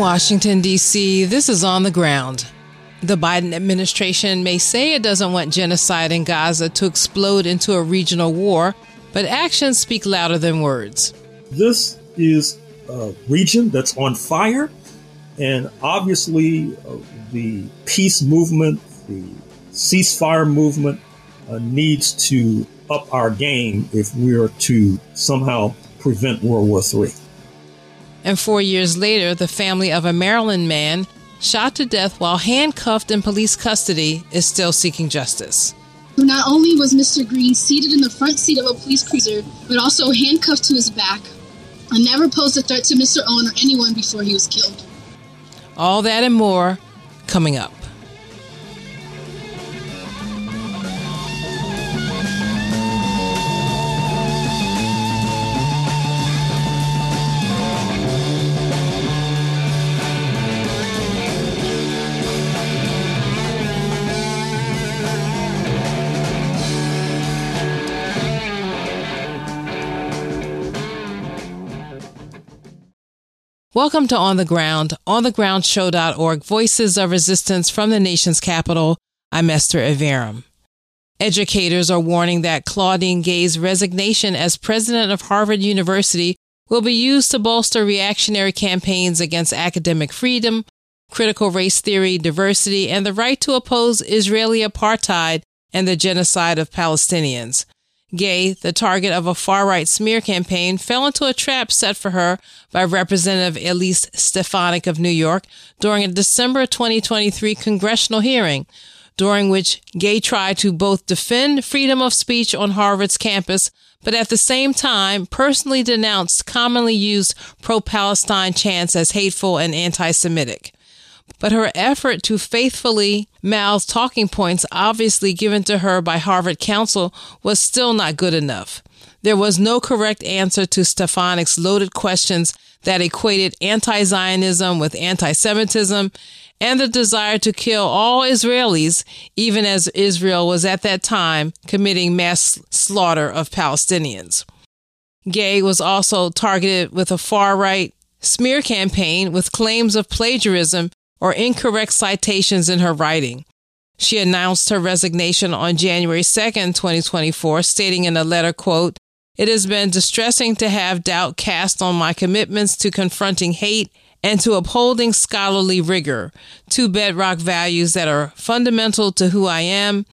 Washington, D.C., this is On the Ground. The Biden administration may say it doesn't want genocide in Gaza to explode into a regional war, but actions speak louder than words. This is a region that's on fire, and obviously, uh, the peace movement, the ceasefire movement, uh, needs to up our game if we are to somehow prevent World War III. And four years later, the family of a Maryland man shot to death while handcuffed in police custody is still seeking justice. Not only was Mr. Green seated in the front seat of a police cruiser, but also handcuffed to his back and never posed a threat to Mr. Owen or anyone before he was killed. All that and more coming up. Welcome to On the Ground, onthegroundshow.org, voices of resistance from the nation's capital. I'm Esther Iverem. Educators are warning that Claudine Gay's resignation as president of Harvard University will be used to bolster reactionary campaigns against academic freedom, critical race theory, diversity, and the right to oppose Israeli apartheid and the genocide of Palestinians. Gay, the target of a far right smear campaign, fell into a trap set for her by Representative Elise Stefanik of New York during a December 2023 congressional hearing, during which Gay tried to both defend freedom of speech on Harvard's campus, but at the same time personally denounced commonly used pro Palestine chants as hateful and anti Semitic but her effort to faithfully mouth talking points obviously given to her by Harvard counsel was still not good enough. There was no correct answer to Stefanik's loaded questions that equated anti Zionism with anti Semitism and the desire to kill all Israelis, even as Israel was at that time committing mass slaughter of Palestinians. Gay was also targeted with a far right smear campaign with claims of plagiarism or incorrect citations in her writing. She announced her resignation on January 2nd, 2024, stating in a letter, quote, It has been distressing to have doubt cast on my commitments to confronting hate and to upholding scholarly rigor, two bedrock values that are fundamental to who I am,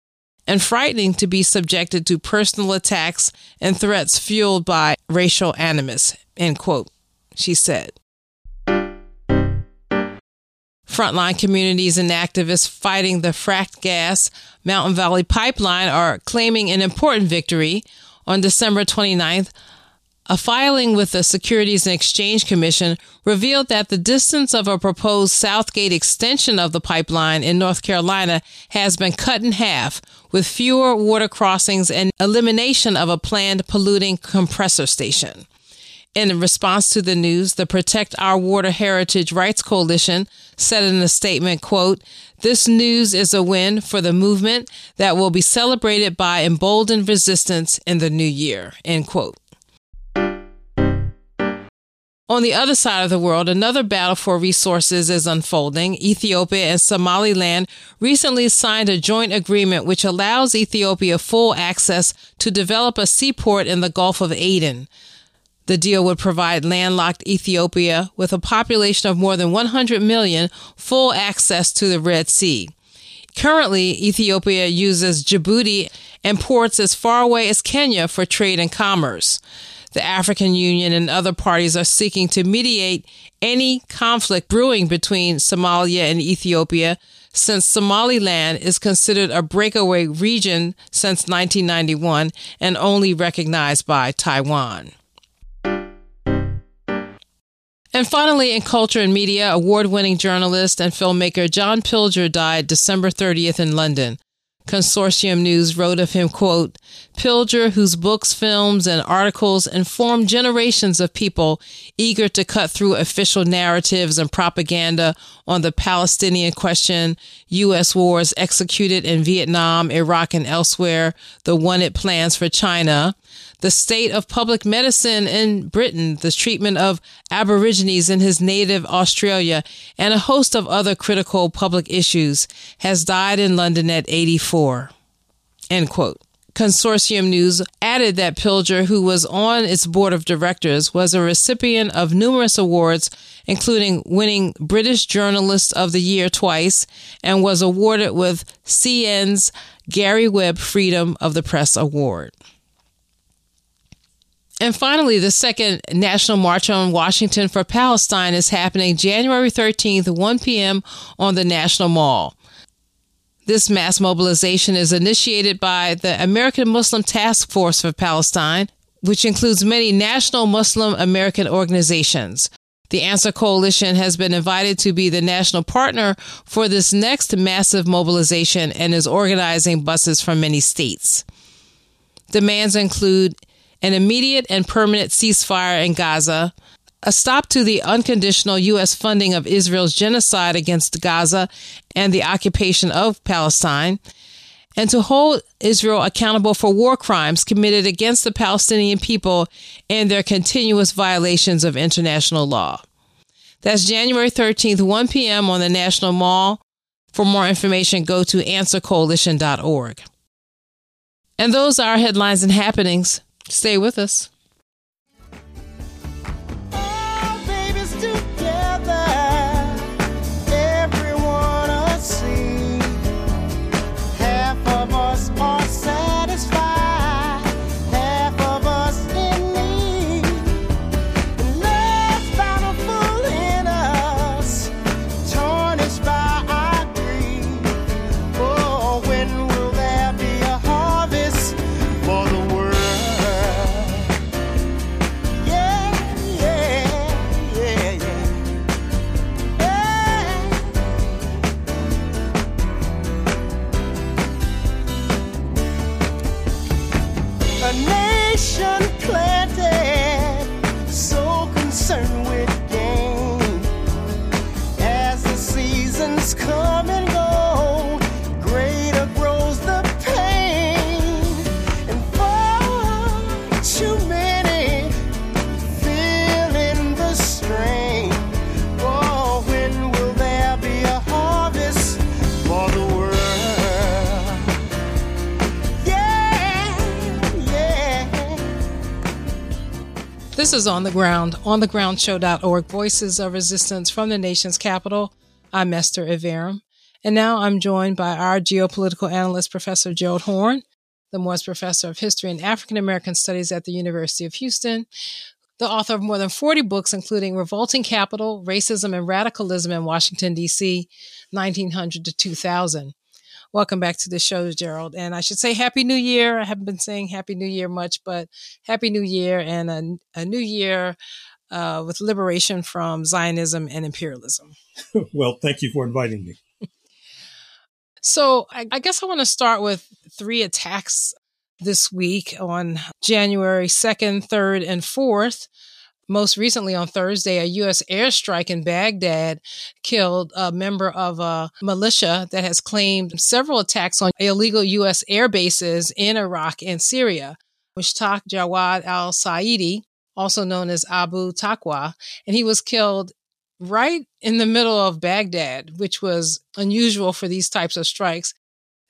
and frightening to be subjected to personal attacks and threats fueled by racial animus, end quote, she said. Frontline communities and activists fighting the fracked gas Mountain Valley Pipeline are claiming an important victory. On December 29th, a filing with the Securities and Exchange Commission revealed that the distance of a proposed Southgate extension of the pipeline in North Carolina has been cut in half, with fewer water crossings and elimination of a planned polluting compressor station. In response to the news, the Protect Our Water Heritage Rights Coalition said in a statement, quote, this news is a win for the movement that will be celebrated by emboldened resistance in the new year, end quote. On the other side of the world, another battle for resources is unfolding. Ethiopia and Somaliland recently signed a joint agreement which allows Ethiopia full access to develop a seaport in the Gulf of Aden. The deal would provide landlocked Ethiopia with a population of more than 100 million full access to the Red Sea. Currently, Ethiopia uses Djibouti and ports as far away as Kenya for trade and commerce. The African Union and other parties are seeking to mediate any conflict brewing between Somalia and Ethiopia since Somaliland is considered a breakaway region since 1991 and only recognized by Taiwan. And finally, in culture and media, award winning journalist and filmmaker John Pilger died December 30th in London. Consortium News wrote of him, quote, Pilger, whose books, films, and articles informed generations of people eager to cut through official narratives and propaganda on the Palestinian question, U.S. wars executed in Vietnam, Iraq, and elsewhere, the wanted plans for China, the state of public medicine in Britain, the treatment of Aborigines in his native Australia, and a host of other critical public issues, has died in London at 84. End quote. Consortium News added that Pilger, who was on its board of directors, was a recipient of numerous awards, including winning British Journalist of the Year twice, and was awarded with CN's Gary Webb Freedom of the Press Award. And finally, the second National March on Washington for Palestine is happening January 13th, 1 p.m. on the National Mall. This mass mobilization is initiated by the American Muslim Task Force for Palestine, which includes many national Muslim American organizations. The Answer Coalition has been invited to be the national partner for this next massive mobilization and is organizing buses from many states. Demands include an immediate and permanent ceasefire in Gaza, a stop to the unconditional U.S. funding of Israel's genocide against Gaza and the occupation of Palestine, and to hold Israel accountable for war crimes committed against the Palestinian people and their continuous violations of international law. That's January 13th, 1 p.m. on the National Mall. For more information, go to answercoalition.org. And those are our headlines and happenings. Stay with us. Is On the Ground, onthegroundshow.org, Voices of Resistance from the nation's capital. I'm Esther Iverem. And now I'm joined by our geopolitical analyst, Professor Gerald Horne, the Moores Professor of History and African American Studies at the University of Houston, the author of more than 40 books, including Revolting Capital, Racism and Radicalism in Washington, D.C., 1900 to 2000. Welcome back to the show, Gerald. And I should say Happy New Year. I haven't been saying Happy New Year much, but Happy New Year and a, a new year uh, with liberation from Zionism and imperialism. well, thank you for inviting me. so I, I guess I want to start with three attacks this week on January 2nd, 3rd, and 4th most recently on Thursday, a U.S. airstrike in Baghdad killed a member of a militia that has claimed several attacks on illegal U.S. air bases in Iraq and Syria. Mushtaq Jawad al Saidi, also known as Abu Taqwa, and he was killed right in the middle of Baghdad, which was unusual for these types of strikes.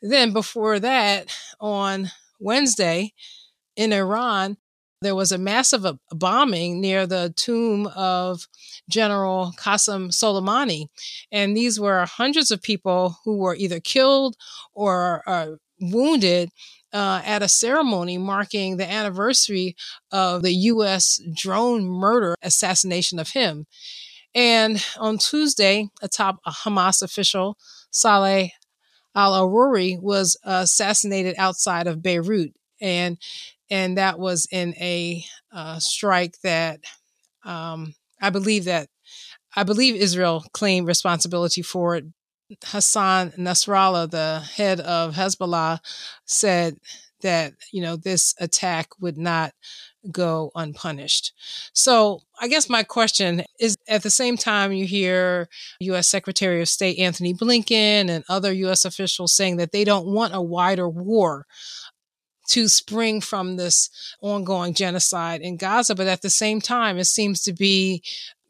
Then, before that, on Wednesday in Iran, there was a massive uh, bombing near the tomb of General Qasem Soleimani. And these were hundreds of people who were either killed or uh, wounded uh, at a ceremony marking the anniversary of the U.S. drone murder assassination of him. And on Tuesday, a top Hamas official, Saleh al Aruri, was assassinated outside of Beirut. And and that was in a uh, strike that um, I believe that I believe Israel claimed responsibility for it. Hassan Nasrallah, the head of Hezbollah, said that you know this attack would not go unpunished. So I guess my question is at the same time you hear US Secretary of State Antony Blinken and other US officials saying that they don't want a wider war to spring from this ongoing genocide in Gaza. But at the same time, it seems to be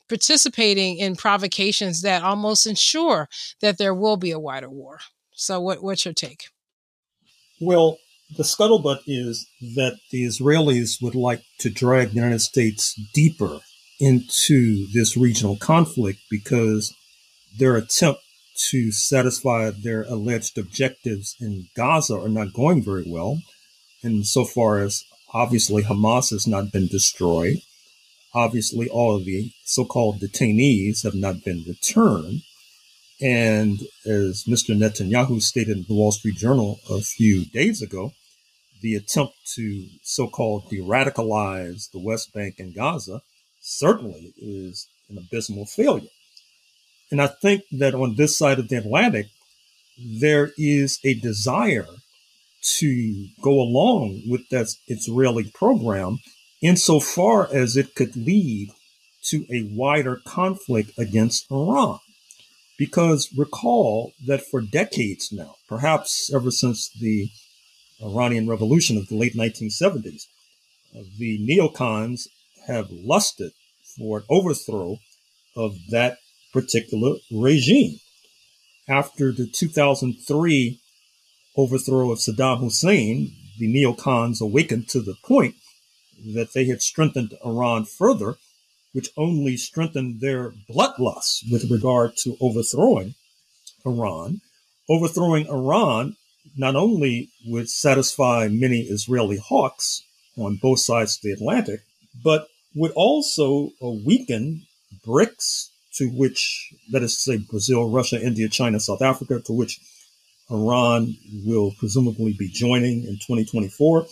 participating in provocations that almost ensure that there will be a wider war. So, what, what's your take? Well, the scuttlebutt is that the Israelis would like to drag the United States deeper into this regional conflict because their attempt to satisfy their alleged objectives in Gaza are not going very well. And so far as obviously Hamas has not been destroyed, obviously all of the so-called detainees have not been returned. And as Mr. Netanyahu stated in the Wall Street Journal a few days ago, the attempt to so-called de-radicalize the West Bank and Gaza certainly is an abysmal failure. And I think that on this side of the Atlantic, there is a desire to go along with that Israeli program insofar as it could lead to a wider conflict against Iran. Because recall that for decades now, perhaps ever since the Iranian Revolution of the late 1970s, the neocons have lusted for an overthrow of that particular regime. After the 2003 overthrow of Saddam Hussein, the neocons awakened to the point that they had strengthened Iran further, which only strengthened their bloodlust with regard to overthrowing Iran. Overthrowing Iran not only would satisfy many Israeli hawks on both sides of the Atlantic, but would also weaken BRICS, to which, that is to say, Brazil, Russia, India, China, South Africa, to which Iran will presumably be joining in 2024.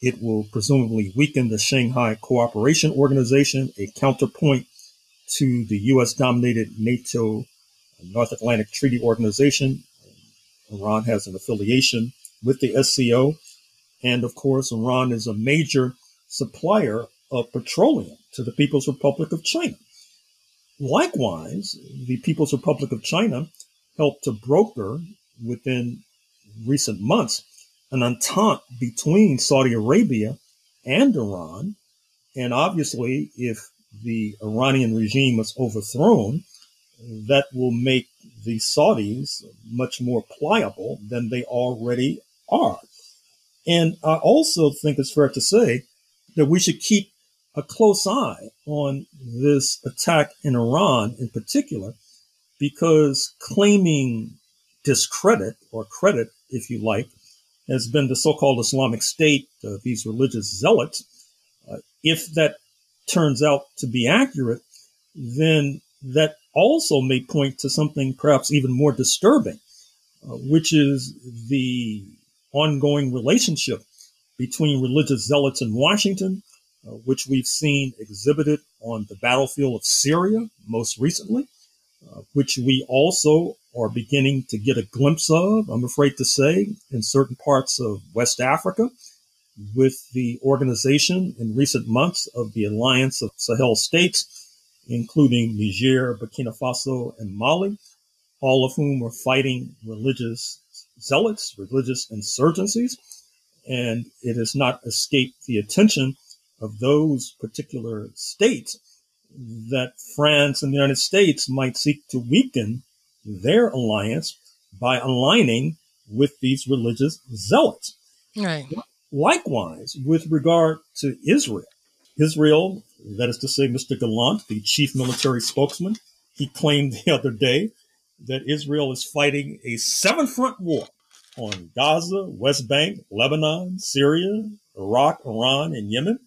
It will presumably weaken the Shanghai Cooperation Organization, a counterpoint to the U.S. dominated NATO North Atlantic Treaty Organization. Iran has an affiliation with the SCO. And of course, Iran is a major supplier of petroleum to the People's Republic of China. Likewise, the People's Republic of China helped to broker within recent months an entente between Saudi Arabia and Iran. And obviously, if the Iranian regime is overthrown, that will make the Saudis much more pliable than they already are. And I also think it's fair to say that we should keep a close eye on this attack in Iran in particular, because claiming discredit or credit, if you like, has been the so-called Islamic State, uh, these religious zealots. Uh, if that turns out to be accurate, then that also may point to something perhaps even more disturbing, uh, which is the ongoing relationship between religious zealots in Washington uh, which we've seen exhibited on the battlefield of Syria most recently, which we also are beginning to get a glimpse of, I'm afraid to say, in certain parts of West Africa with the organization in recent months of the Alliance of Sahel States, including Niger, Burkina Faso, and Mali, all of whom are fighting religious zealots, religious insurgencies. And it has not escaped the attention of those particular states that France and the United States might seek to weaken their alliance by aligning with these religious zealots. Right. Likewise, with regard to Israel, Israel, that is to say, Mr. Gallant, the chief military spokesman, he claimed the other day that Israel is fighting a seven front war on Gaza, West Bank, Lebanon, Syria, Iraq, Iran, and Yemen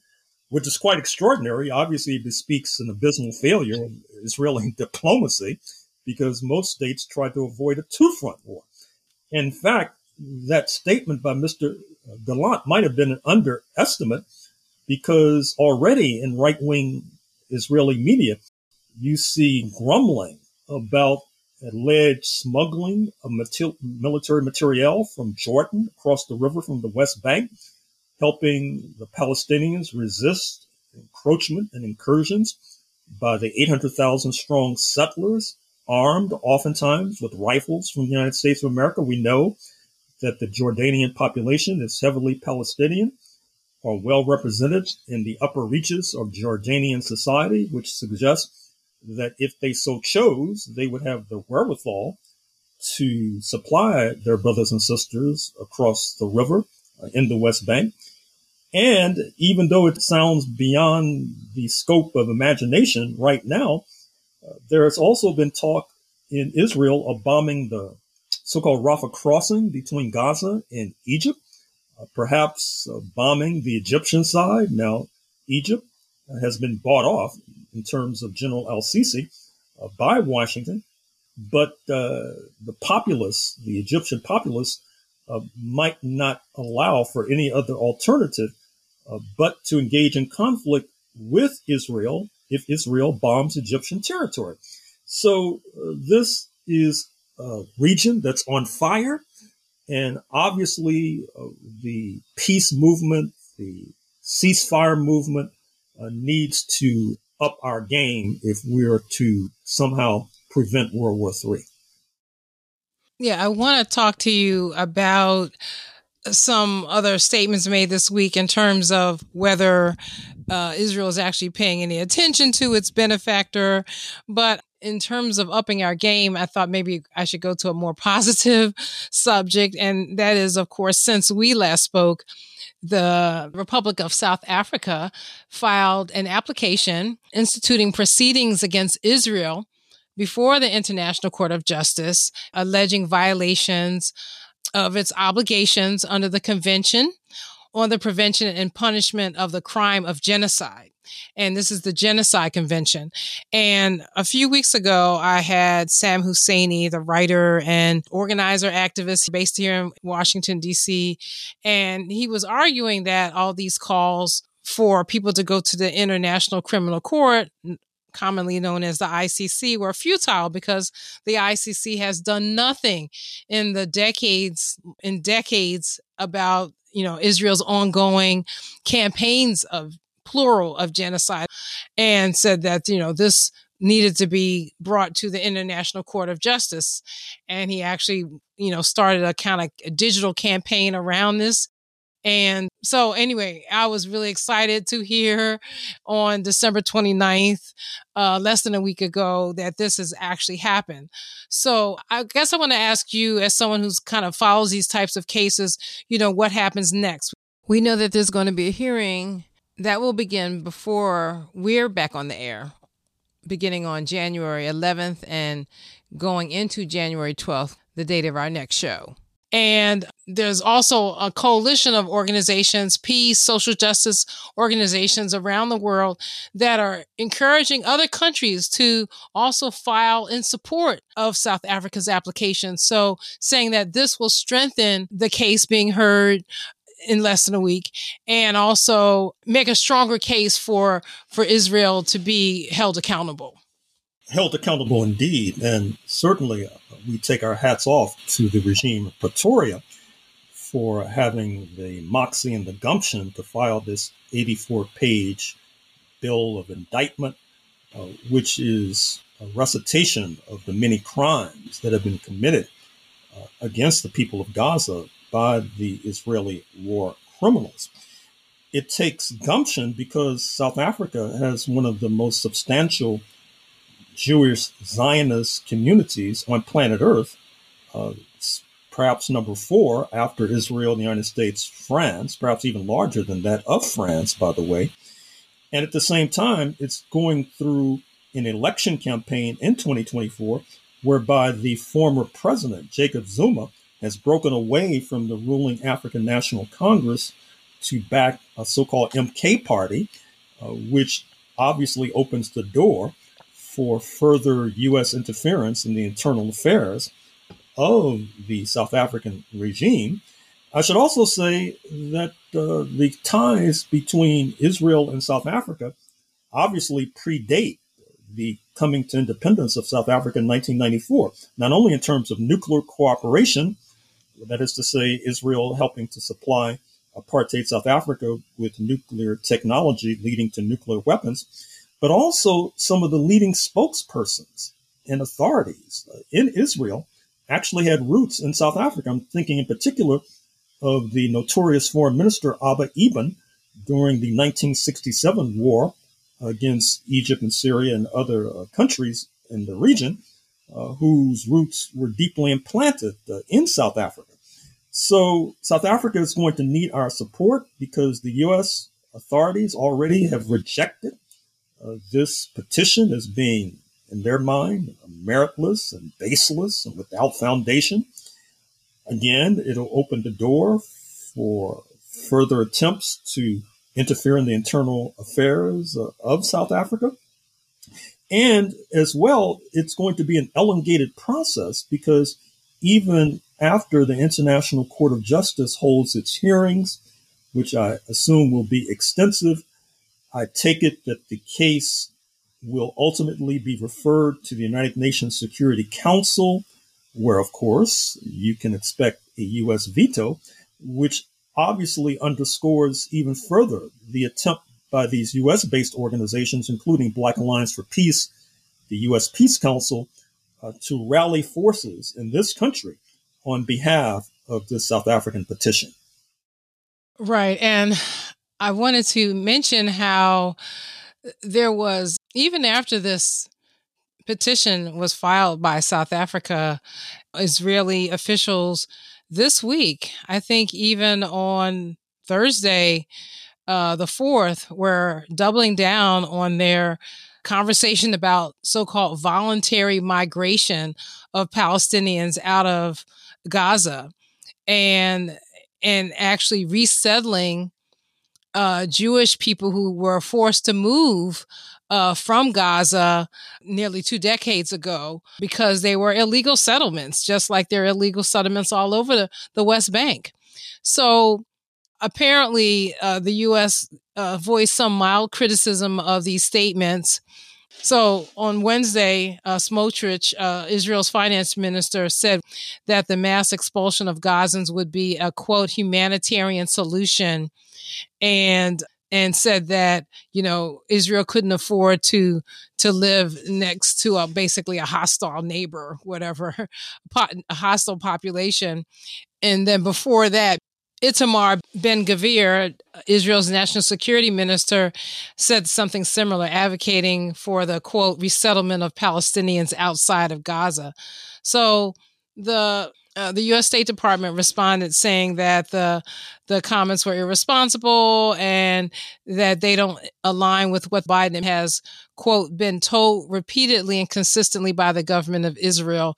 which is quite extraordinary. Obviously, it bespeaks an abysmal failure of Israeli diplomacy because most states try to avoid a two front war. In fact, that statement by Mr. Gallant might have been an underestimate because already in right wing Israeli media, you see grumbling about alleged smuggling of military materiel from Jordan across the river from the West Bank helping the Palestinians resist encroachment and incursions by the 800,000 strong settlers armed oftentimes with rifles from the United States of America. We know that the Jordanian population is heavily Palestinian are well represented in the upper reaches of Jordanian society, which suggests that if they so chose, they would have the wherewithal to supply their brothers and sisters across the river uh, in the West Bank. And even though it sounds beyond the scope of imagination right now, uh, there has also been talk in Israel of bombing the so-called Rafah crossing between Gaza and Egypt, uh, perhaps uh, bombing the Egyptian side. Now, Egypt uh, has been bought off in terms of General al-Sisi uh, by Washington, but uh, the populace, the Egyptian populace, might not allow for any other alternative but to engage in conflict with Israel if Israel bombs Egyptian territory. So this is a region that's on fire. And obviously, uh, the peace movement, the ceasefire movement uh, needs to up our game if we're to somehow prevent World War III. Yeah, I want to talk to you about some other statements made this week in terms of whether uh, Israel is actually paying any attention to its benefactor. But in terms of upping our game, I thought maybe I should go to a more positive subject. And that is, of course, since we last spoke, the Republic of South Africa filed an application instituting proceedings against Israel before the International Court of Justice, alleging violations of its obligations under the Convention on the Prevention and Punishment of the Crime of Genocide. And this is the Genocide Convention. And a few weeks ago, I had Sam Husseini, the writer and organizer activist based here in Washington, D.C. And he was arguing that all these calls for people to go to the International Criminal Court commonly known as the ICC, were futile because the ICC has done nothing in the decades, in decades about, you know, Israel's ongoing campaigns of plural of genocide and said that, you know, this needed to be brought to the International Court of Justice. And he actually, you know, started a kind of digital campaign around this and so, anyway, I was really excited to hear on December 29th, uh, less than a week ago, that this has actually happened. So, I guess I want to ask you, as someone who's kind of follows these types of cases, you know, what happens next? We know that there's going to be a hearing that will begin before we're back on the air, beginning on January 11th and going into January 12th, the date of our next show. And there's also a coalition of organizations, peace, social justice organizations around the world that are encouraging other countries to also file in support of South Africa's application. So saying that this will strengthen the case being heard in less than a week and also make a stronger case for, for Israel to be held accountable held accountable indeed. And certainly uh, we take our hats off to the regime of Pretoria for having the moxie and the gumption to file this 84 page bill of indictment, uh, which is a recitation of the many crimes that have been committed uh, against the people of Gaza by the Israeli war criminals. It takes gumption because South Africa has one of the most substantial Jewish Zionist communities on planet Earth. Uh, perhaps number four after Israel, the United States, France, perhaps even larger than that of France, by the way. And at the same time, it's going through an election campaign in 2024 whereby the former president, Jacob Zuma, has broken away from the ruling African National Congress to back a so called MK party, uh, which obviously opens the door for further U.S. interference in the internal affairs of the South African regime. I should also say that uh, the ties between Israel and South Africa obviously predate the coming to independence of South Africa in 1994, not only in terms of nuclear cooperation, that is to say, Israel helping to supply apartheid South Africa with nuclear technology leading to nuclear weapons, but also some of the leading spokespersons and authorities in Israel actually had roots in South Africa. I'm thinking in particular of the notorious foreign minister Abba Eban during the 1967 war against Egypt and Syria and other uh, countries in the region, uh, whose roots were deeply implanted uh, in South Africa. So South Africa is going to need our support because the U.S. authorities already have rejected uh, this petition as being, in their mind, meritless and baseless and without foundation. Again, it'll open the door for further attempts to interfere in the internal affairs uh, of South Africa. And as well, it's going to be an elongated process because even after the International Court of Justice holds its hearings, which I assume will be extensive, I take it that the case will ultimately be referred to the United Nations Security Council, where, of course, you can expect a U.S. veto, which obviously underscores even further the attempt by these U.S. based organizations, including Black Alliance for Peace, the U.S. Peace Council, uh, to rally forces in this country on behalf of the South African petition. Right. And I wanted to mention how there was, even after this petition was filed by South Africa, Israeli officials this week, I think even on Thursday, uh, the 4th, were doubling down on their conversation about so called voluntary migration of Palestinians out of Gaza and and actually resettling uh, Jewish people who were forced to move uh, from Gaza nearly two decades ago because they were illegal settlements, just like there are illegal settlements all over the, West Bank. So apparently, uh, the U.S. Uh, voiced some mild criticism of these statements. So on Wednesday, uh, Smotrich, uh, Israel's finance minister, said that the mass expulsion of Gazans would be a quote humanitarian solution, and and said that you know Israel couldn't afford to to live next to a basically a hostile neighbor, whatever, a hostile population. And then before that, Itamar Ben Gvir, Israel's national security minister, said something similar, advocating for the quote resettlement of Palestinians outside of Gaza. So the uh, the U.S. State Department responded saying that the the comments were irresponsible and that they don't align with what Biden has quote been told repeatedly and consistently by the government of Israel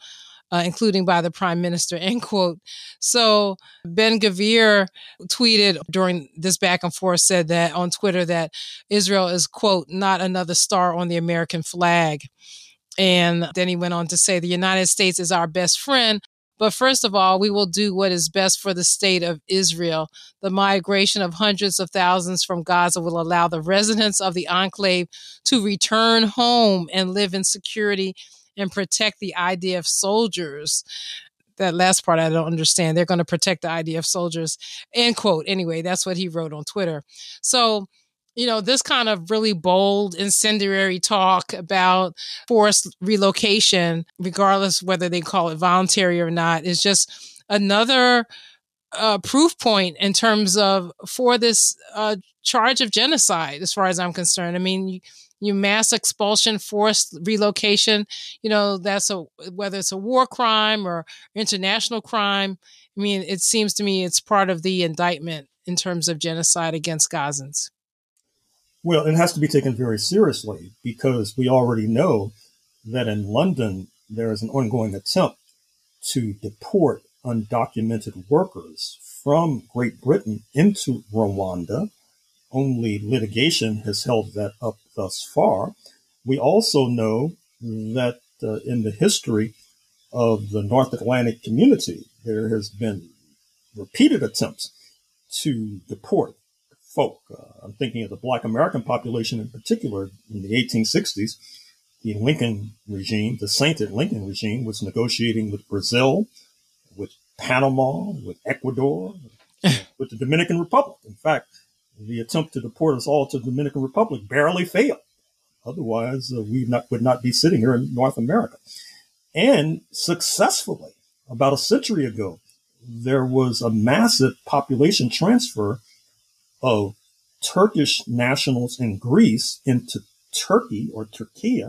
uh, including by the prime minister, end quote. So Ben Gvir tweeted during this back and forth, said that on Twitter that Israel is, quote, not another star on the American flag. And then he went on to say the United States is our best friend. But first of all, we will do what is best for the state of Israel. The migration of hundreds of thousands from Gaza will allow the residents of the enclave to return home and live in security and protect the IDF soldiers. That last part I don't understand. They're going to protect the IDF soldiers. End quote. Anyway, that's what he wrote on Twitter. So, you know, this kind of really bold, incendiary talk about forced relocation, regardless whether they call it voluntary or not, is just another uh, proof point in terms of for this uh, charge of genocide, as far as I'm concerned. I mean, you mass expulsion, forced relocation, you know, that's a, whether it's a war crime or international crime. I mean, it seems to me it's part of the indictment in terms of genocide against Gazans. Well, it has to be taken very seriously because we already know that in London, there is an ongoing attempt to deport undocumented workers from Great Britain into Rwanda only litigation has held that up thus far. We also know that uh, in the history of the North Atlantic community, there has been repeated attempts to deport folk. Uh, I'm thinking of the Black American population in particular in the 1860s. The Lincoln regime, the sainted Lincoln regime, was negotiating with Brazil, with Panama, with Ecuador, with the Dominican Republic. In fact, the attempt to deport us all to the Dominican Republic barely failed. Otherwise, uh, we not, would not be sitting here in North America. And successfully, about a century ago, there was a massive population transfer of Turkish nationals in Greece into Turkey or Turkey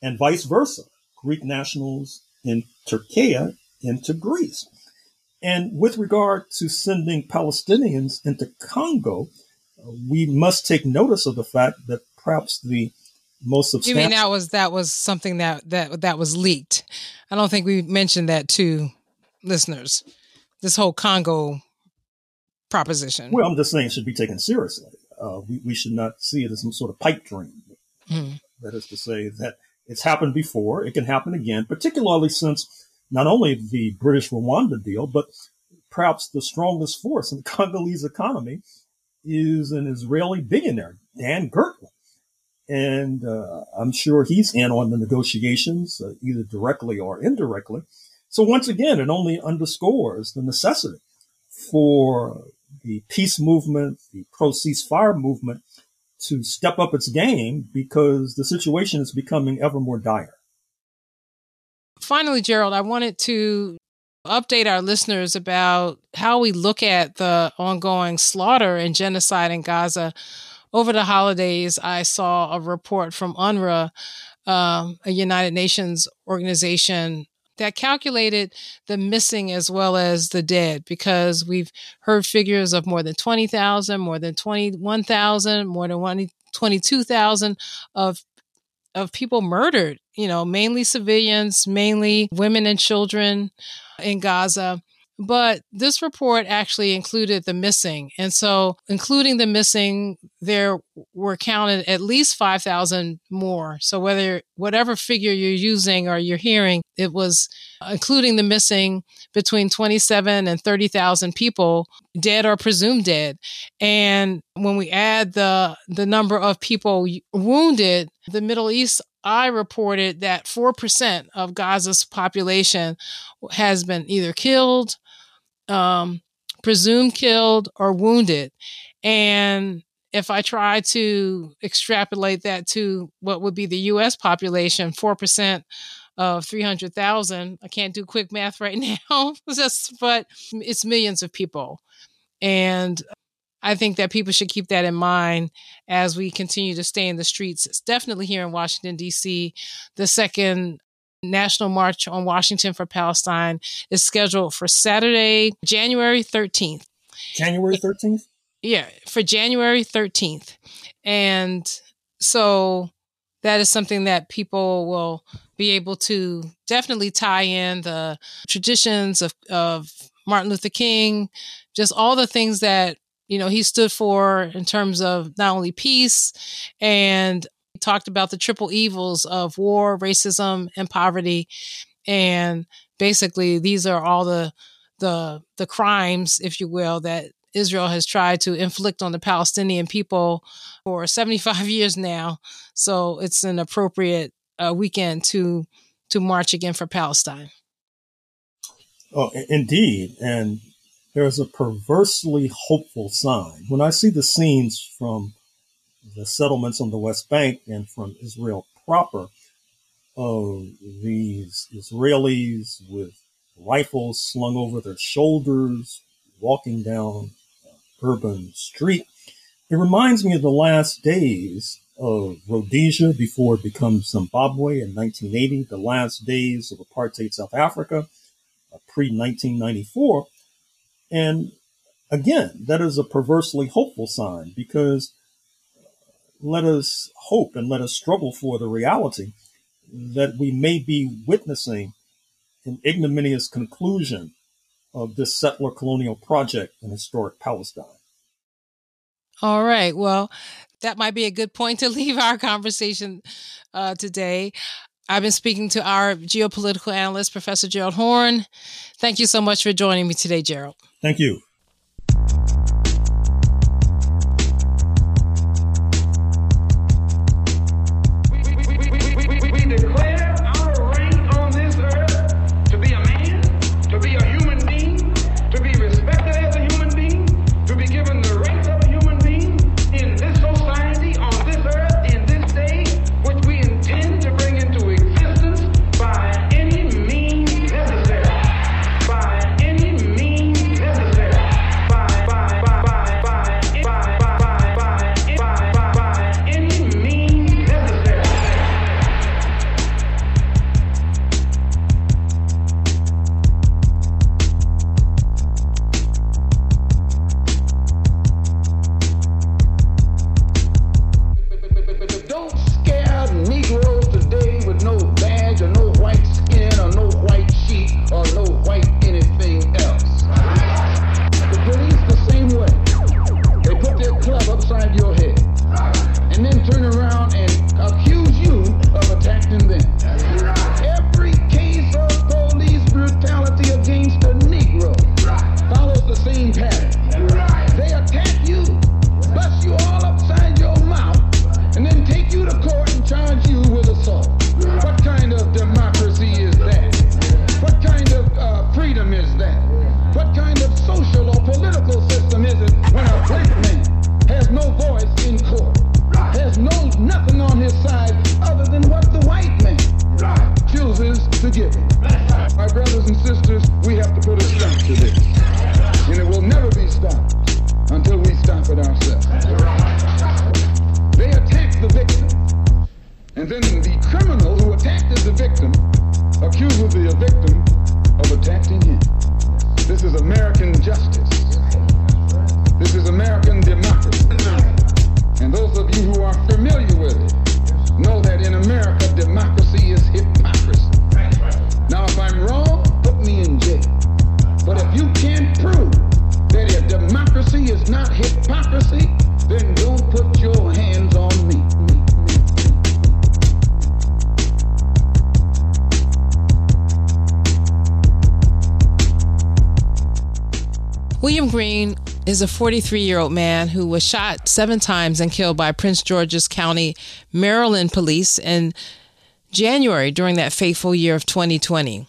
and vice versa. Greek nationals in Turkey into Greece. And with regard to sending Palestinians into Congo, we must take notice of the fact that perhaps the most substantial. You mean that was that was something that that that was leaked? I don't think we mentioned that to listeners. This whole Congo proposition. Well, I'm just saying it should be taken seriously. Uh, we, we should not see it as some sort of pipe dream. Mm. That is to say that it's happened before. It can happen again, particularly since not only the British Rwanda deal, but perhaps the strongest force in the Congolese economy is an Israeli billionaire, Dan Gertler. And uh, I'm sure he's in on the negotiations, uh, either directly or indirectly. So once again, it only underscores the necessity for the peace movement, the pro ceasefire movement to step up its game because the situation is becoming ever more dire. Finally, Gerald, I wanted to update our listeners about how we look at the ongoing slaughter and genocide in Gaza. Over the holidays, I saw a report from UNRWA, um, a United Nations organization that calculated the missing as well as the dead because we've heard figures of more than 20,000, more than 21,000, more than 22,000 of of people murdered, you know, mainly civilians, mainly women and children in Gaza. But this report actually included the missing. And so, including the missing, there were counted at least 5,000 more. So, whether whatever figure you're using or you're hearing, it was including the missing between 27 and 30,000 people dead or presumed dead. And when we add the the number of people wounded, the Middle East Eye reported that 4% of Gaza's population has been either killed um, presumed killed or wounded. And if I try to extrapolate that to what would be the US population, 4% of 300,000, I can't do quick math right now, just, but it's millions of people. And I think that people should keep that in mind as we continue to stay in the streets. It's definitely here in Washington, D.C. The second National March on Washington for Palestine is scheduled for Saturday, January 13th. January 13th? Yeah, for January 13th. And so that is something that people will be able to definitely tie in the traditions of, of Martin Luther King, just all the things that you know he stood for in terms of not only peace and talked about the triple evils of war, racism, and poverty. And basically, these are all the the the crimes, if you will, that Israel has tried to inflict on the Palestinian people for 75 years now. So it's an appropriate uh, weekend to to march again for Palestine. Oh, indeed, and there's a perversely hopeful sign when I see the scenes from the settlements on the West Bank and from Israel proper of these Israelis with rifles slung over their shoulders, walking down urban street. It reminds me of the last days of Rhodesia before it becomes Zimbabwe in 1980, the last days of apartheid South Africa pre 1994. And again, that is a perversely hopeful sign because let us hope and let us struggle for the reality that we may be witnessing an ignominious conclusion of this settler colonial project in historic Palestine. All right. Well, that might be a good point to leave our conversation uh, today. I've been speaking to our geopolitical analyst, Professor Gerald Horne. Thank you so much for joining me today, Gerald. Thank you. Is a 43 year old man who was shot seven times and killed by Prince George's County, Maryland police in January during that fateful year of 2020.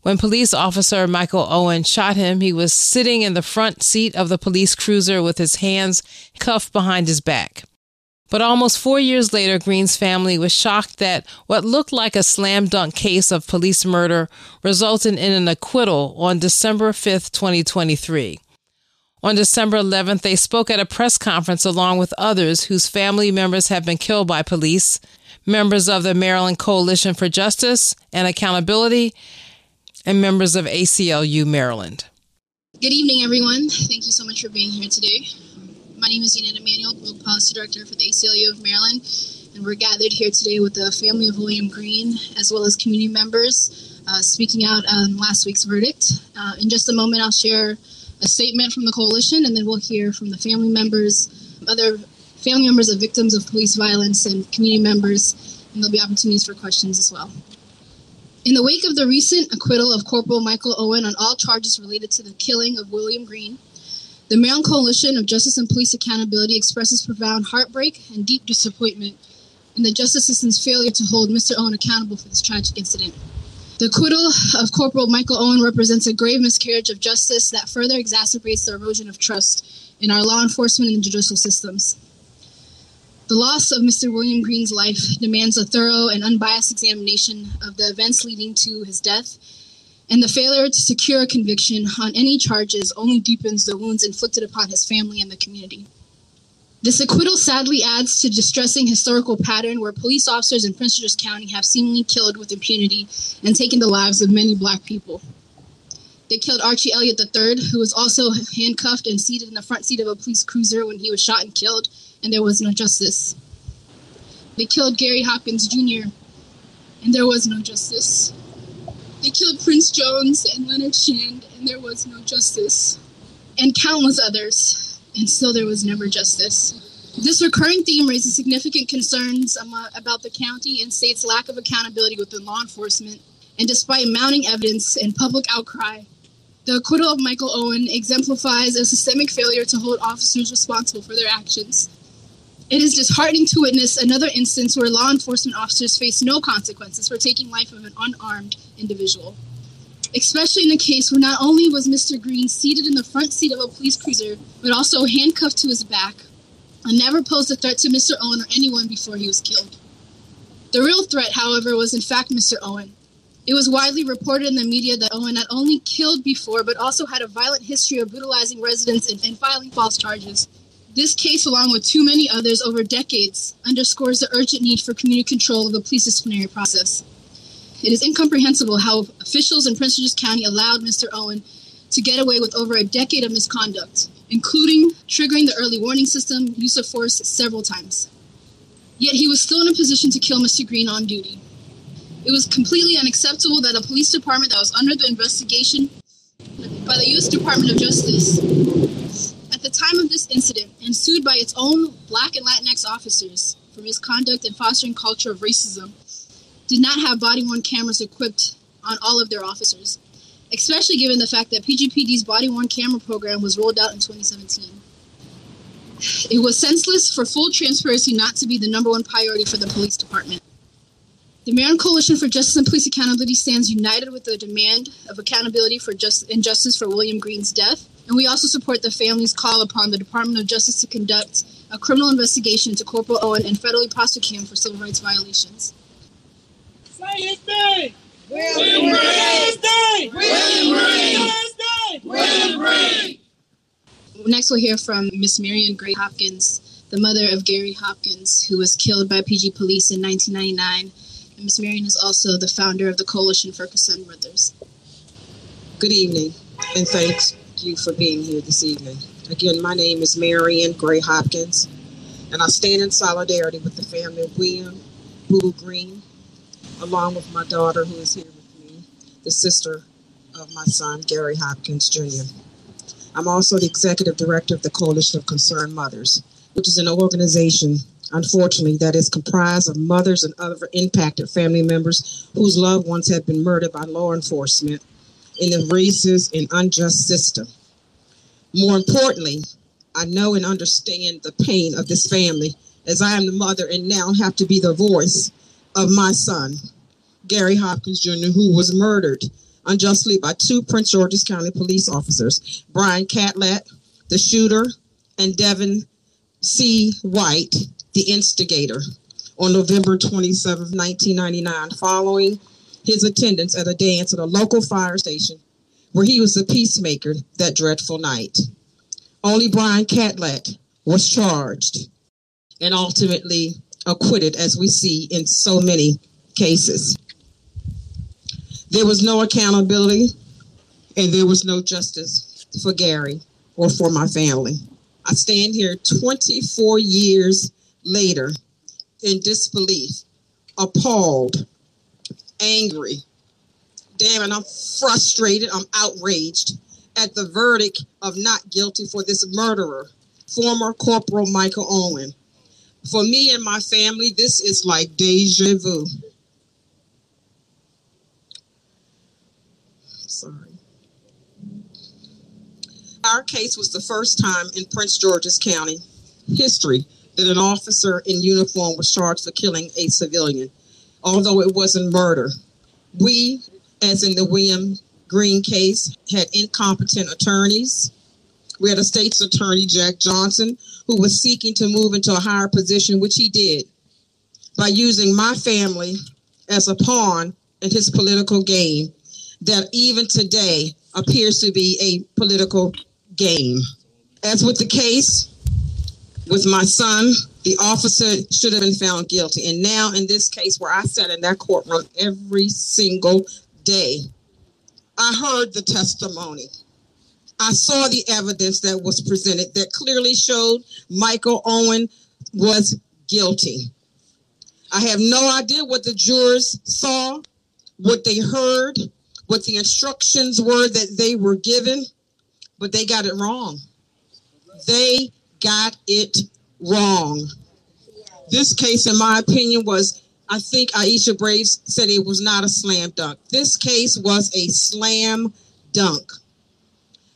When police officer Michael Owen shot him, he was sitting in the front seat of the police cruiser with his hands cuffed behind his back. But almost four years later, Green's family was shocked that what looked like a slam dunk case of police murder resulted in an acquittal on December 5th, 2023. On December 11th, they spoke at a press conference along with others whose family members have been killed by police, members of the Maryland Coalition for Justice and Accountability, and members of ACLU Maryland. Good evening, everyone. Thank you so much for being here today. My name is Yanet Amanuel, Public Policy Director for the ACLU of Maryland, and we're gathered here today with the family of William Green, as well as community members, uh, speaking out on last week's verdict. Uh, in just a moment, I'll share a statement from the coalition, and then we'll hear from the family members, other family members of victims of police violence, and community members, and there'll be opportunities for questions as well. In the wake of the recent acquittal of Corporal Michael Owen on all charges related to the killing of William Green, the Maryland Coalition of Justice and Police Accountability expresses profound heartbreak and deep disappointment in the justice system's failure to hold Mr. Owen accountable for this tragic incident. The acquittal of Corporal Michael Owen represents a grave miscarriage of justice that further exacerbates the erosion of trust in our law enforcement and judicial systems. The loss of Mr. William Green's life demands a thorough and unbiased examination of the events leading to his death, and the failure to secure a conviction on any charges only deepens the wounds inflicted upon his family and the community. This acquittal sadly adds to distressing historical pattern where police officers in Prince George's County have seemingly killed with impunity and taken the lives of many black people. They killed Archie Elliott III, who was also handcuffed and seated in the front seat of a police cruiser when he was shot and killed, and there was no justice. They killed Gary Hopkins Jr., and there was no justice. They killed Prince Jones and Leonard Shand, and there was no justice. And countless others, and still there was never justice. This recurring theme raises significant concerns about the county and state's lack of accountability within law enforcement, and despite mounting evidence and public outcry, the acquittal of Michael Owen exemplifies a systemic failure to hold officers responsible for their actions. It is disheartening to witness another instance where law enforcement officers face no consequences for taking life of an unarmed individual. Especially in the case where not only was Mr. Green seated in the front seat of a police cruiser, but also handcuffed to his back, and never posed a threat to Mr. Owen or anyone before he was killed. The real threat, however, was in fact Mr. Owen. It was widely reported in the media that Owen not only killed before, but also had a violent history of brutalizing residents and, and filing false charges. This case, along with too many others over decades, underscores the urgent need for community control of the police disciplinary process. It is incomprehensible how officials in Prince George's County allowed Mr. Owen to get away with over a decade of misconduct, including triggering the early warning system, use of force several times. Yet he was still in a position to kill Mr. Green on duty. It was completely unacceptable that a police department that was under the investigation by the U.S. Department of Justice at the time of this incident and sued by its own Black and Latinx officers for misconduct and fostering culture of racism, did not have body worn cameras equipped on all of their officers, especially given the fact that PGPD's body worn camera program was rolled out in 2017. It was senseless for full transparency not to be the number one priority for the police department. The Maryland Coalition for Justice and Police Accountability stands united with the demand of accountability for just and justice for William Green's death and we also support the family's call upon the Department of Justice to conduct a criminal investigation into Corporal Owen and federally prosecute him for civil rights violations. Say his! William Green! Say his name! William Green! Say his name! William Green! Next, we'll hear from Miss Marian Gray Hopkins, the mother of Gary Hopkins, who was killed by PG police in 1999. And Miss Marian is also the founder of the Coalition for Concerned Mothers. Good evening, and thanks you for being here this evening. Again, my name is Marian Gray Hopkins, and I stand in solidarity with the family of William Boo Green, along with my daughter who is here with me, the sister of my son, Gary Hopkins Jr. I'm also the executive director of the Coalition of Concerned Mothers, which is an organization, unfortunately, that is comprised of mothers and other impacted family members whose loved ones have been murdered by law enforcement in a racist and unjust system. More importantly, I know and understand the pain of this family as I am the mother and now have to be the voice of my son, Gary Hopkins Jr., who was murdered unjustly by two Prince George's County police officers, Brian Catlett, the shooter, and Devin C. White, the instigator, on November 27, 1999, following his attendance at a dance at a local fire station where he was the peacemaker that dreadful night. Only Brian Catlett was charged and ultimately acquitted, as we see in so many cases. There was no accountability and there was no justice for Gary or for my family. I stand here 24 years later in disbelief, appalled, angry. Damn it, I'm frustrated, I'm outraged at the verdict of not guilty for this murderer, former Corporal Michael Owen. For me and my family, this is like deja vu. Sorry. Our case was the first time in Prince George's County history that an officer in uniform was charged for killing a civilian, although it wasn't murder. We, as in the William Green case, had incompetent attorneys. We had a state's attorney, Jack Johnson, who was seeking to move into a higher position, which he did by using my family as a pawn in his political game that even today appears to be a political game. As with the case with my son, the officer should have been found guilty. And now, in this case, where I sat in that courtroom every single day, I heard the testimony. I saw the evidence that was presented that clearly showed Michael Owen was guilty. I have no idea what the jurors saw, what they heard, what the instructions were that they were given, but they got it wrong. They got it wrong. This case, in my opinion, was I think Aisha Braves said it was not a slam dunk. This case was a slam dunk.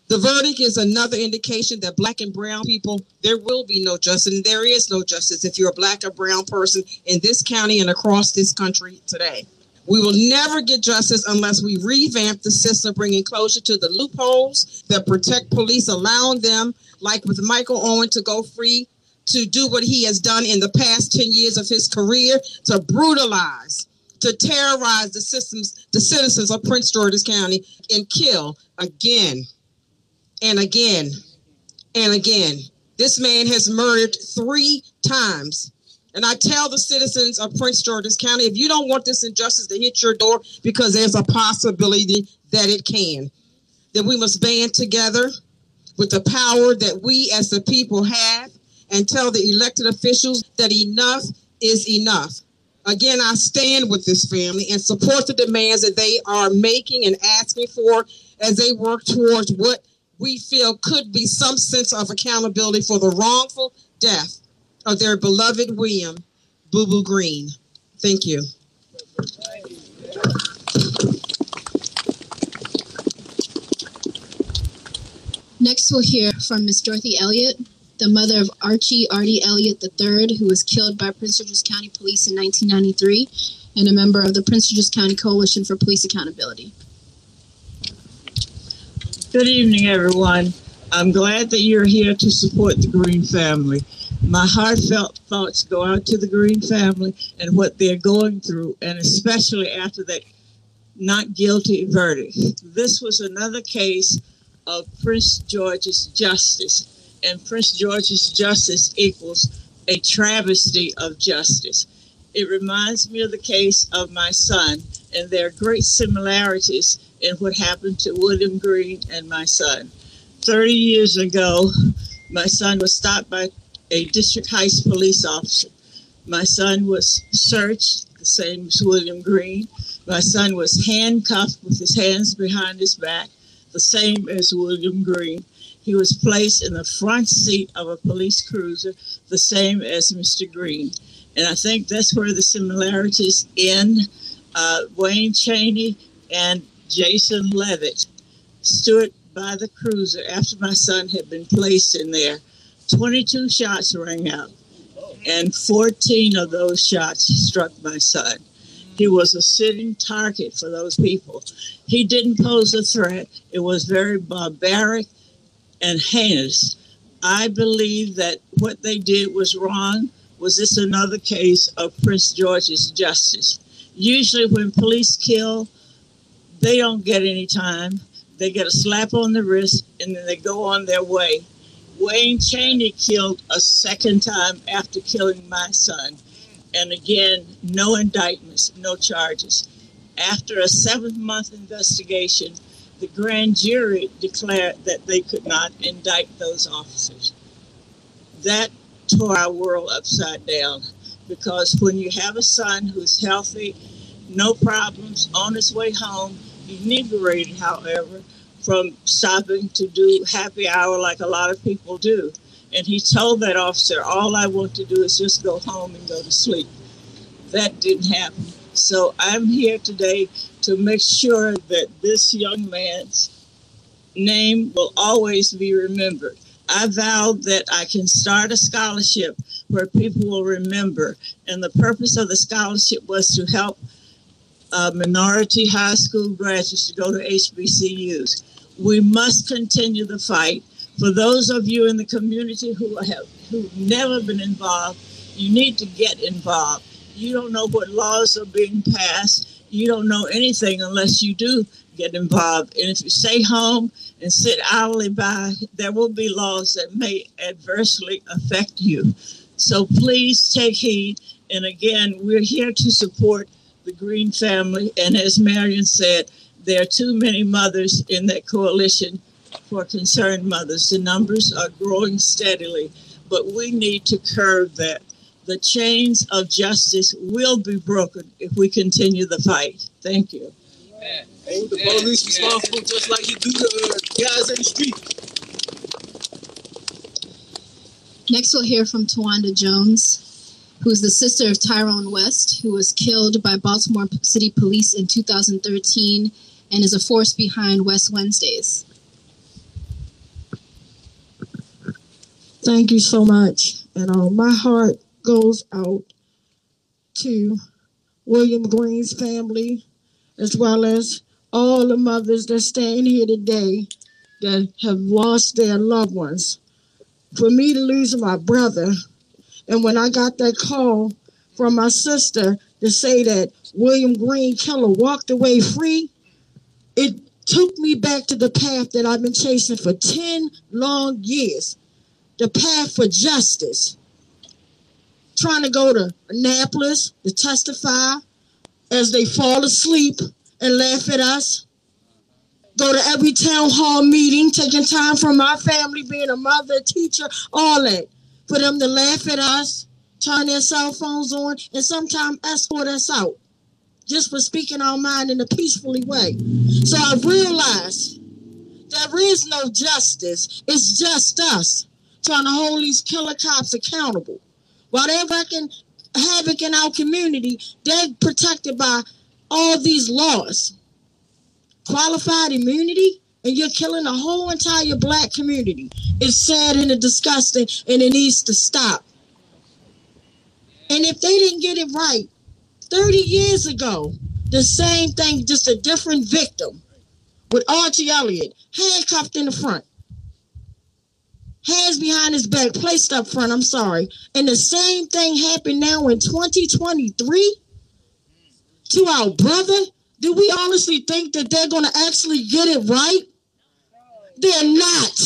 The verdict is another indication that black and brown people, there will be no justice, and there is no justice if you're a black or brown person in this county and across this country today. We will never get justice unless we revamp the system, bringing closure to the loopholes that protect police, allowing them, like with Michael Owen, to go free to do what he has done in the past 10 years of his career to brutalize, to terrorize the systems, the citizens of Prince George's County and kill again and again and again. This man has murdered three times and I tell the citizens of Prince George's County if you don't want this injustice to hit your door, because there's a possibility that it can, then we must band together with the power that we as the people have and tell the elected officials that enough is enough. Again, I stand with this family and support the demands that they are making and asking for as they work towards what we feel could be some sense of accountability for the wrongful death of their beloved William Boo Boo Green. Thank you. Next, we'll hear from Miss Dorothy Elliott, the mother of Archie Artie Elliott III, who was killed by Prince George's County Police in 1993 and a member of the Prince George's County Coalition for Police Accountability. Good evening, everyone. I'm glad that you're here to support the Green family. My heartfelt thoughts go out to the Green family and what they're going through, and especially after that not guilty verdict. This was another case of Prince George's justice, and Prince George's justice equals a travesty of justice. It reminds me of the case of my son, and there are great similarities in what happened to William Green and my son. 30 years ago, my son was stopped by a district Heights police officer. My son was searched, the same as William Green. My son was handcuffed with his hands behind his back, the same as William Green. He was placed in the front seat of a police cruiser, the same as Mr. Green. And I think that's where the similarities end. Uh, Wayne Cheney and Jason Leavitt. Stuart by the cruiser after my son had been placed in there, 22 shots rang out, and 14 of those shots struck my son. He was a sitting target for those people. He didn't pose a threat. It was very barbaric and heinous. I believe that what they did was wrong. Was this another case of Prince George's justice? Usually, when police kill, they don't get any time. They get a slap on the wrist and then they go on their way. Wayne Cheney killed a second time after killing my son. And again, no indictments, no charges. After a seven month investigation, the grand jury declared that they could not indict those officers. That tore our world upside down because when you have a son who's healthy, no problems, on his way home, inebriated, however, from stopping to do happy hour like a lot of people do. And he told that officer, All I want to do is just go home and go to sleep. That didn't happen. So I'm here today to make sure that this young man's name will always be remembered. I vowed that I can start a scholarship where people will remember. And the purpose of the scholarship was to help uh, minority high school graduates to go to HBCUs. We must continue the fight. For those of you in the community who have who've never been involved, you need to get involved. You don't know what laws are being passed. You don't know anything unless you do get involved. And if you stay home and sit idly by, there will be laws that may adversely affect you. So please take heed. And again, we're here to support the Green family. And as Marian said, there are too many mothers in that coalition for concerned mothers. The numbers are growing steadily, but we need to curb that. The chains of justice will be broken if we continue the fight. Thank you. Ain't the police responsible just like you do the uh, guys in the street? Next, we'll hear from Tawanda Jones who is the sister of Tyrone West, who was killed by Baltimore City Police in 2013 and is a force behind West Wednesdays. Thank you so much. And uh, my heart goes out to William Green's family, as well as all the mothers that stand here today that have lost their loved ones. For me to lose my brother and when I got that call from my sister to say that William Green Killer walked away free, it took me back to the path that I've been chasing for 10 long years the path for justice. Trying to go to Annapolis to testify as they fall asleep and laugh at us. Go to every town hall meeting, taking time from my family, being a mother, teacher, all that for them to laugh at us, turn their cell phones on, and sometimes escort us out just for speaking our mind in a peacefully way. So I realized there is no justice. It's just us trying to hold these killer cops accountable. While they're wrecking havoc in our community, they're protected by all these laws. Qualified immunity, and you're killing the whole entire black community. It's sad and it's disgusting, and it needs to stop. And if they didn't get it right 30 years ago, the same thing, just a different victim with Archie Elliott, handcuffed in the front, hands behind his back, placed up front, I'm sorry. And the same thing happened now in 2023 to our brother. Do we honestly think that they're going to actually get it right? They're not.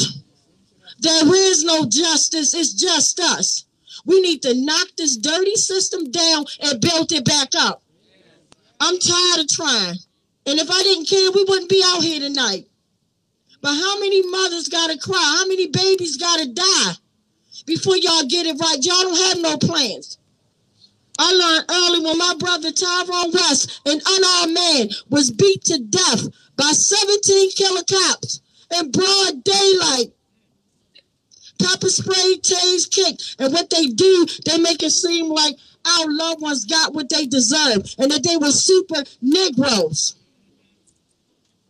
There is no justice. It's just us. We need to knock this dirty system down and build it back up. I'm tired of trying. And if I didn't care, we wouldn't be out here tonight. But how many mothers got to cry? How many babies got to die before y'all get it right? Y'all don't have no plans. I learned early when my brother Tyrone West, an unarmed man, was beat to death by 17 killer cops in broad daylight. Pepper spray, tase, kick. And what they do, they make it seem like our loved ones got what they deserve and that they were super Negroes.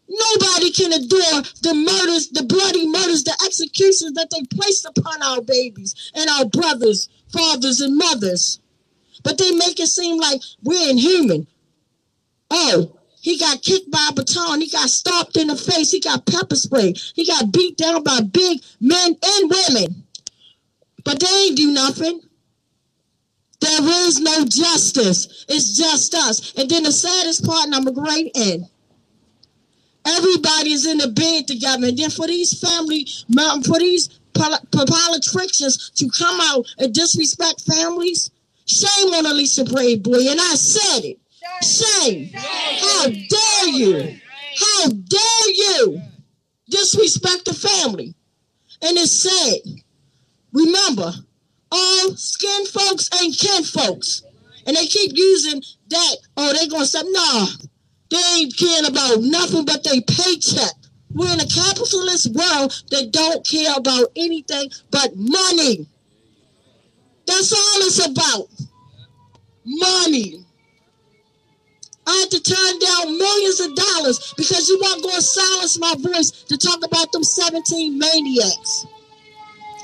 Nobody can adore the murders, the bloody murders, the executions that they placed upon our babies and our brothers, fathers, and mothers. But they make it seem like we're inhuman. Oh, he got kicked by a baton. He got stomped in the face. He got pepper sprayed. He got beat down by big men and women. But they ain't do nothing. There is no justice. It's just us. And then the saddest part, and I'm a great end. Everybody's in the bed together. And then for these family, for these politicians to come out and disrespect families, shame on Alicia Braveboy. And I said it. Shame. How dare you? How dare you disrespect the family? And it's sad. Remember, all skin folks ain't kin folks. And they keep using that, oh, they gonna say, nah, they ain't caring about nothing but their paycheck. We're in a capitalist world that don't care about anything but money. That's all it's about. Money. I had to turn down millions of dollars because you weren't going to silence my voice to talk about them 17 maniacs.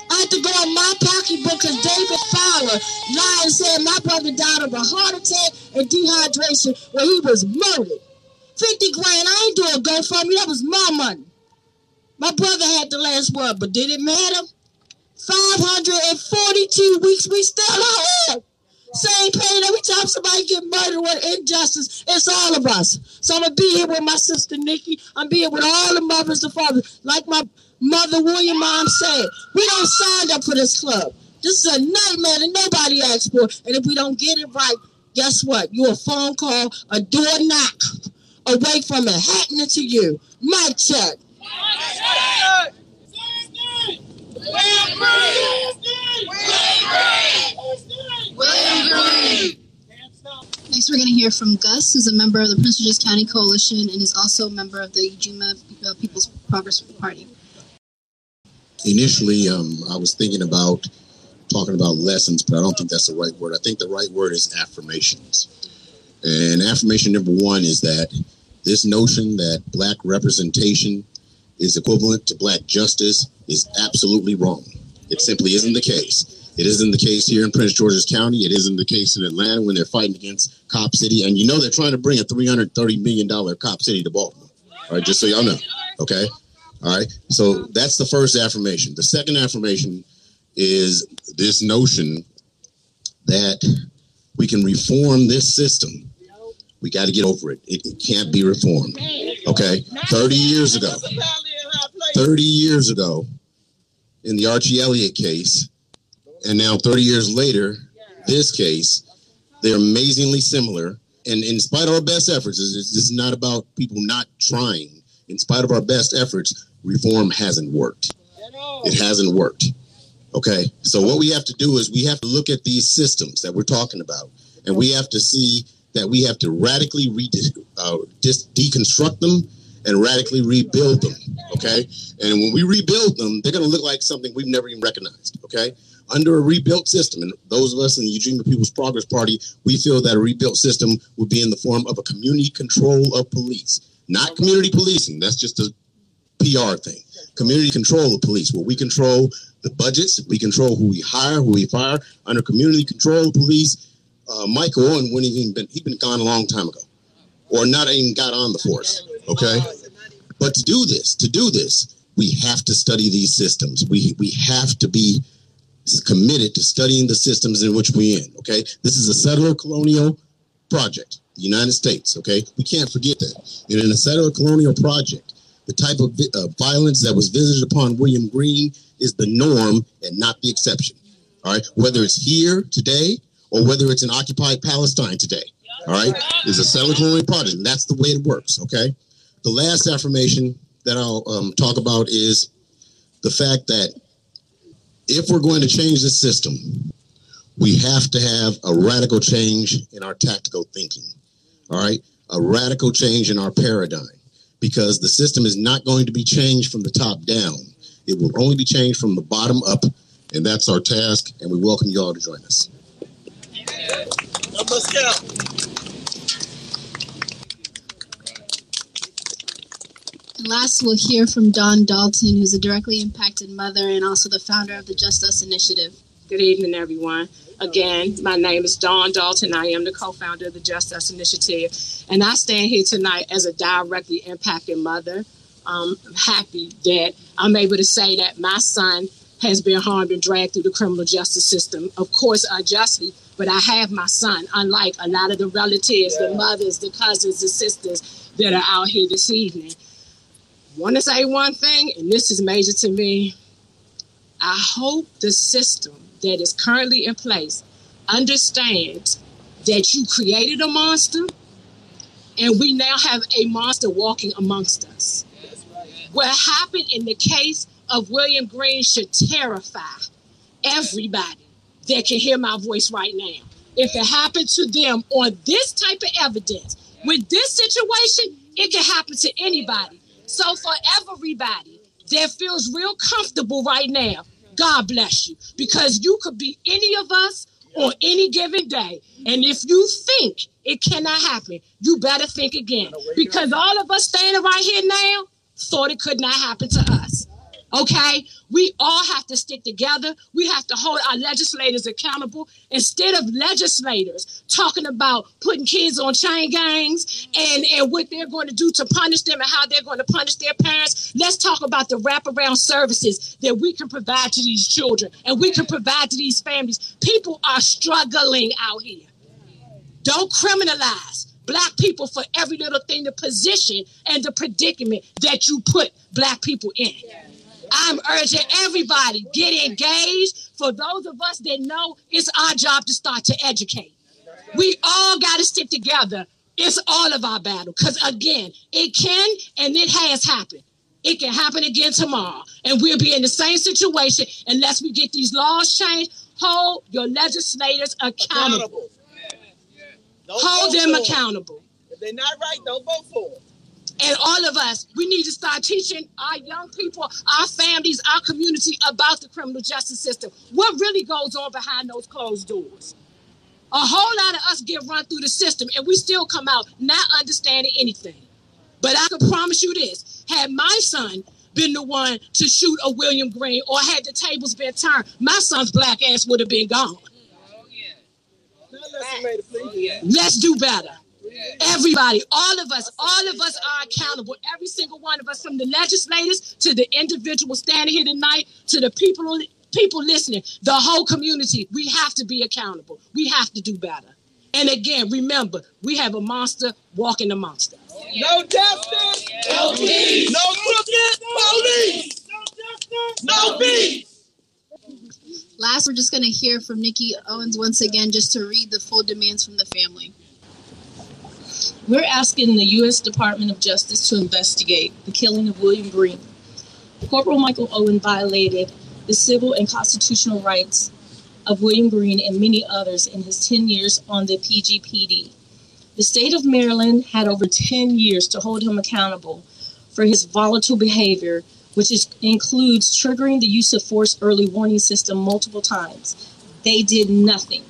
I had to go in my pocketbook because David Fowler lied and said my brother died of a heart attack and dehydration when he was murdered. 50 grand, I ain't doing GoFundMe, that was my money. My brother had the last word, but did it matter? 542 weeks, we still here. Same pain every time somebody get murdered with injustice. It's all of us. So I'm gonna be here with my sister Nikki. I'm be here with all the mothers and fathers. Like my mother William mom said, we don't sign up for this club. This is a nightmare that nobody asked for. And if we don't get it right, guess what? You're a phone call, a door knock away from it happening to you. My check. Next, we're going to hear from Gus, who's a member of the Prince George's County Coalition and is also a member of the Ujima uh, People's Progress Party. Initially, um, I was thinking about talking about lessons, but I don't think that's the right word. I think the right word is affirmations. And affirmation number one is that this notion that black representation is equivalent to black justice is absolutely wrong. It simply isn't the case. It isn't the case here in Prince George's County. It isn't the case in Atlanta when they're fighting against Cop City. And you know they're trying to bring a $330 million Cop City to Baltimore. All right, just so y'all know. Okay. All right. So that's the first affirmation. The second affirmation is this notion that we can reform this system. We got to get over it. it. It can't be reformed. Okay. 30 years ago, 30 years ago, in the Archie Elliott case, and now 30 years later, this case, they're amazingly similar. And in spite of our best efforts, this is not about people not trying. In spite of our best efforts, reform hasn't worked. It hasn't worked. Okay. So what we have to do is we have to look at these systems that we're talking about, and we have to see that we have to radically re- uh, just deconstruct them and radically rebuild them. Okay. And when we rebuild them, they're going to look like something we've never even recognized. Okay under a rebuilt system, and those of us in the Ujima People's Progress Party, we feel that a rebuilt system would be in the form of a community control of police, not community policing. That's just a PR thing. Community control of police, where we control the budgets, we control who we hire, who we fire. Under community control of police, uh, Michael Owen wouldn't even been he'd been gone a long time ago, or not even got on the force. Okay, but to do this, to do this, we have to study these systems. We we have to be committed to studying the systems in which we're in. Okay, this is a settler colonial project, the United States. Okay, we can't forget that. And in a settler colonial project, the type of uh, violence that was visited upon William Green is the norm and not the exception. All right, whether it's here today or whether it's in occupied Palestine today. All right, is a settler colonial project. And that's the way it works. Okay, the last affirmation that I'll um, talk about is the fact that if we're going to change the system, we have to have a radical change in our tactical thinking. All right. A radical change in our paradigm because the system is not going to be changed from the top down. It will only be changed from the bottom up. And that's our task. And we welcome you all to join us. Let's And last, we'll hear from Dawn Dalton, who's a directly impacted mother and also the founder of the Just Us Initiative. Good evening, everyone. Again, my name is Dawn Dalton. I am the co founder of the Just Us Initiative. And I stand here tonight as a directly impacted mother. I'm happy that I'm able to say that my son has been harmed and dragged through the criminal justice system, of course, unjustly. But I have my son, unlike a lot of the relatives, the mothers, the cousins, the sisters that are out here this evening. Want to say one thing, and this is major to me. I hope the system that is currently in place understands that you created a monster and we now have a monster walking amongst us. What happened in the case of William Green should terrify everybody that can hear my voice right now. If it happened to them on this type of evidence, with this situation, it can happen to anybody. So for everybody that feels real comfortable right now, God bless you. Because you could be any of us on any given day. And if you think it cannot happen, you better think again. Because all of us standing right here now thought it could not happen to us. Okay? We all have to stick together. We have to hold our legislators accountable instead of legislators talking about putting kids on chain gangs and, and what they're going to do to punish them and how they're going to punish their parents. Let's talk about the wraparound services that we can provide to these children and we can provide to these families. People are struggling out here. Don't criminalize black people for every little thing, the position and the predicament that you put black people in. I'm urging everybody get engaged. For those of us that know, it's our job to start to educate. We all got to stick together. It's all of our battle. Because again, it can and it has happened. It can happen again tomorrow. And we'll be in the same situation unless we get these laws changed. Hold your legislators accountable. Don't Hold vote them accountable. If they're not right, don't vote for them. And all of us, we need to start teaching our young people, our families, our community about the criminal justice system. What really goes on behind those closed doors? A whole lot of us get run through the system and we still come out not understanding anything. But I can promise you this had my son been the one to shoot a William Green or had the tables been turned, my son's black ass would have been gone. Not unless you made a plea. Let's do better. Everybody, all of us, all of us are accountable. Every single one of us, from the legislators to the individual standing here tonight, to the people people listening, the whole community. We have to be accountable. We have to do better. And again, remember, we have a monster walking amongst us. No justice. No peace. No crooked police. No peace. Last, we're just going to hear from Nikki Owens once again just to read the full demands from the family. We're asking the U.S. Department of Justice to investigate the killing of William Green. Corporal Michael Owen violated the civil and constitutional rights of William Green and many others in his 10 years on the PGPD. The state of Maryland had over 10 years to hold him accountable for his volatile behavior, which is, includes triggering the use of force early warning system multiple times. They did nothing.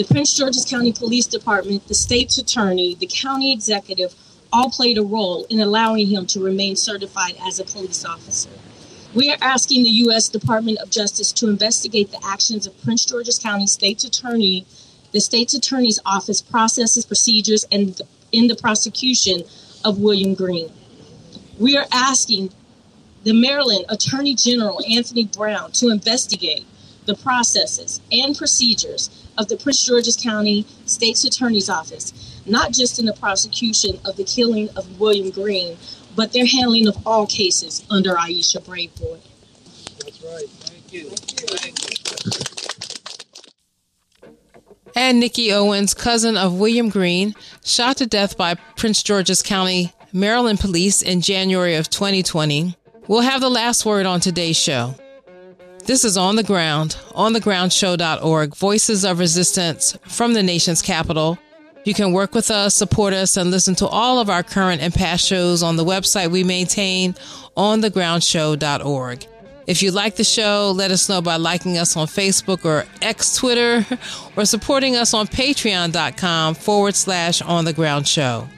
The Prince George's County Police Department, the state's attorney, the county executive all played a role in allowing him to remain certified as a police officer. We are asking the U.S. Department of Justice to investigate the actions of Prince George's County State's Attorney, the State's Attorney's Office processes, procedures, and in the prosecution of William Green. We are asking the Maryland Attorney General Anthony Brown to investigate the processes and procedures of the Prince George's County State's Attorney's Office, not just in the prosecution of the killing of William Green, but their handling of all cases under Aisha Braveboy. That's right. Thank you. Thank you. And Nikki Owens, cousin of William Green, shot to death by Prince George's County, Maryland police in January of 2020, We'll have the last word on today's show. This is On the Ground, onthegroundshow.org, voices of resistance from the nation's capital. You can work with us, support us, and listen to all of our current and past shows on the website we maintain, onthegroundshow.org. If you like the show, let us know by liking us on Facebook or X Twitter or supporting us on patreon.com forward slash on the ground show.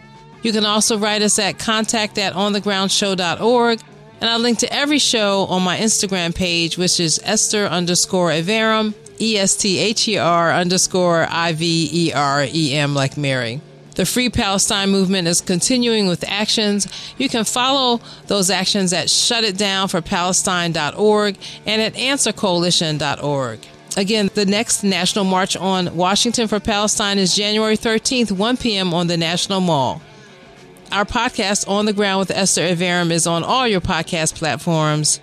You can also write us at contact at onthegroundshow.org. And I'll link to every show on my Instagram page, which is Esther underscore Iverem, E S T H E R underscore I V E R E M, like Mary. The Free Palestine movement is continuing with actions. You can follow those actions at shutitdownforpalestine.org and at answercoalition.org. Again, the next National March on Washington for Palestine is January 13th, 1 p.m. on the National Mall. Our podcast, On the Ground with Esther Iverem, is on all your podcast platforms.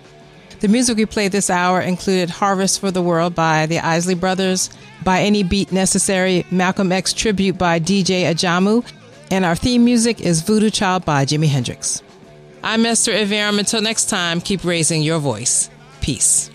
The music we played this hour included Harvest for the World by the Isley Brothers, By Any Beat Necessary, Malcolm X Tribute by DJ Ajamu, and our theme music is Voodoo Child by Jimi Hendrix. I'm Esther Iverem. Until next time, keep raising your voice. Peace.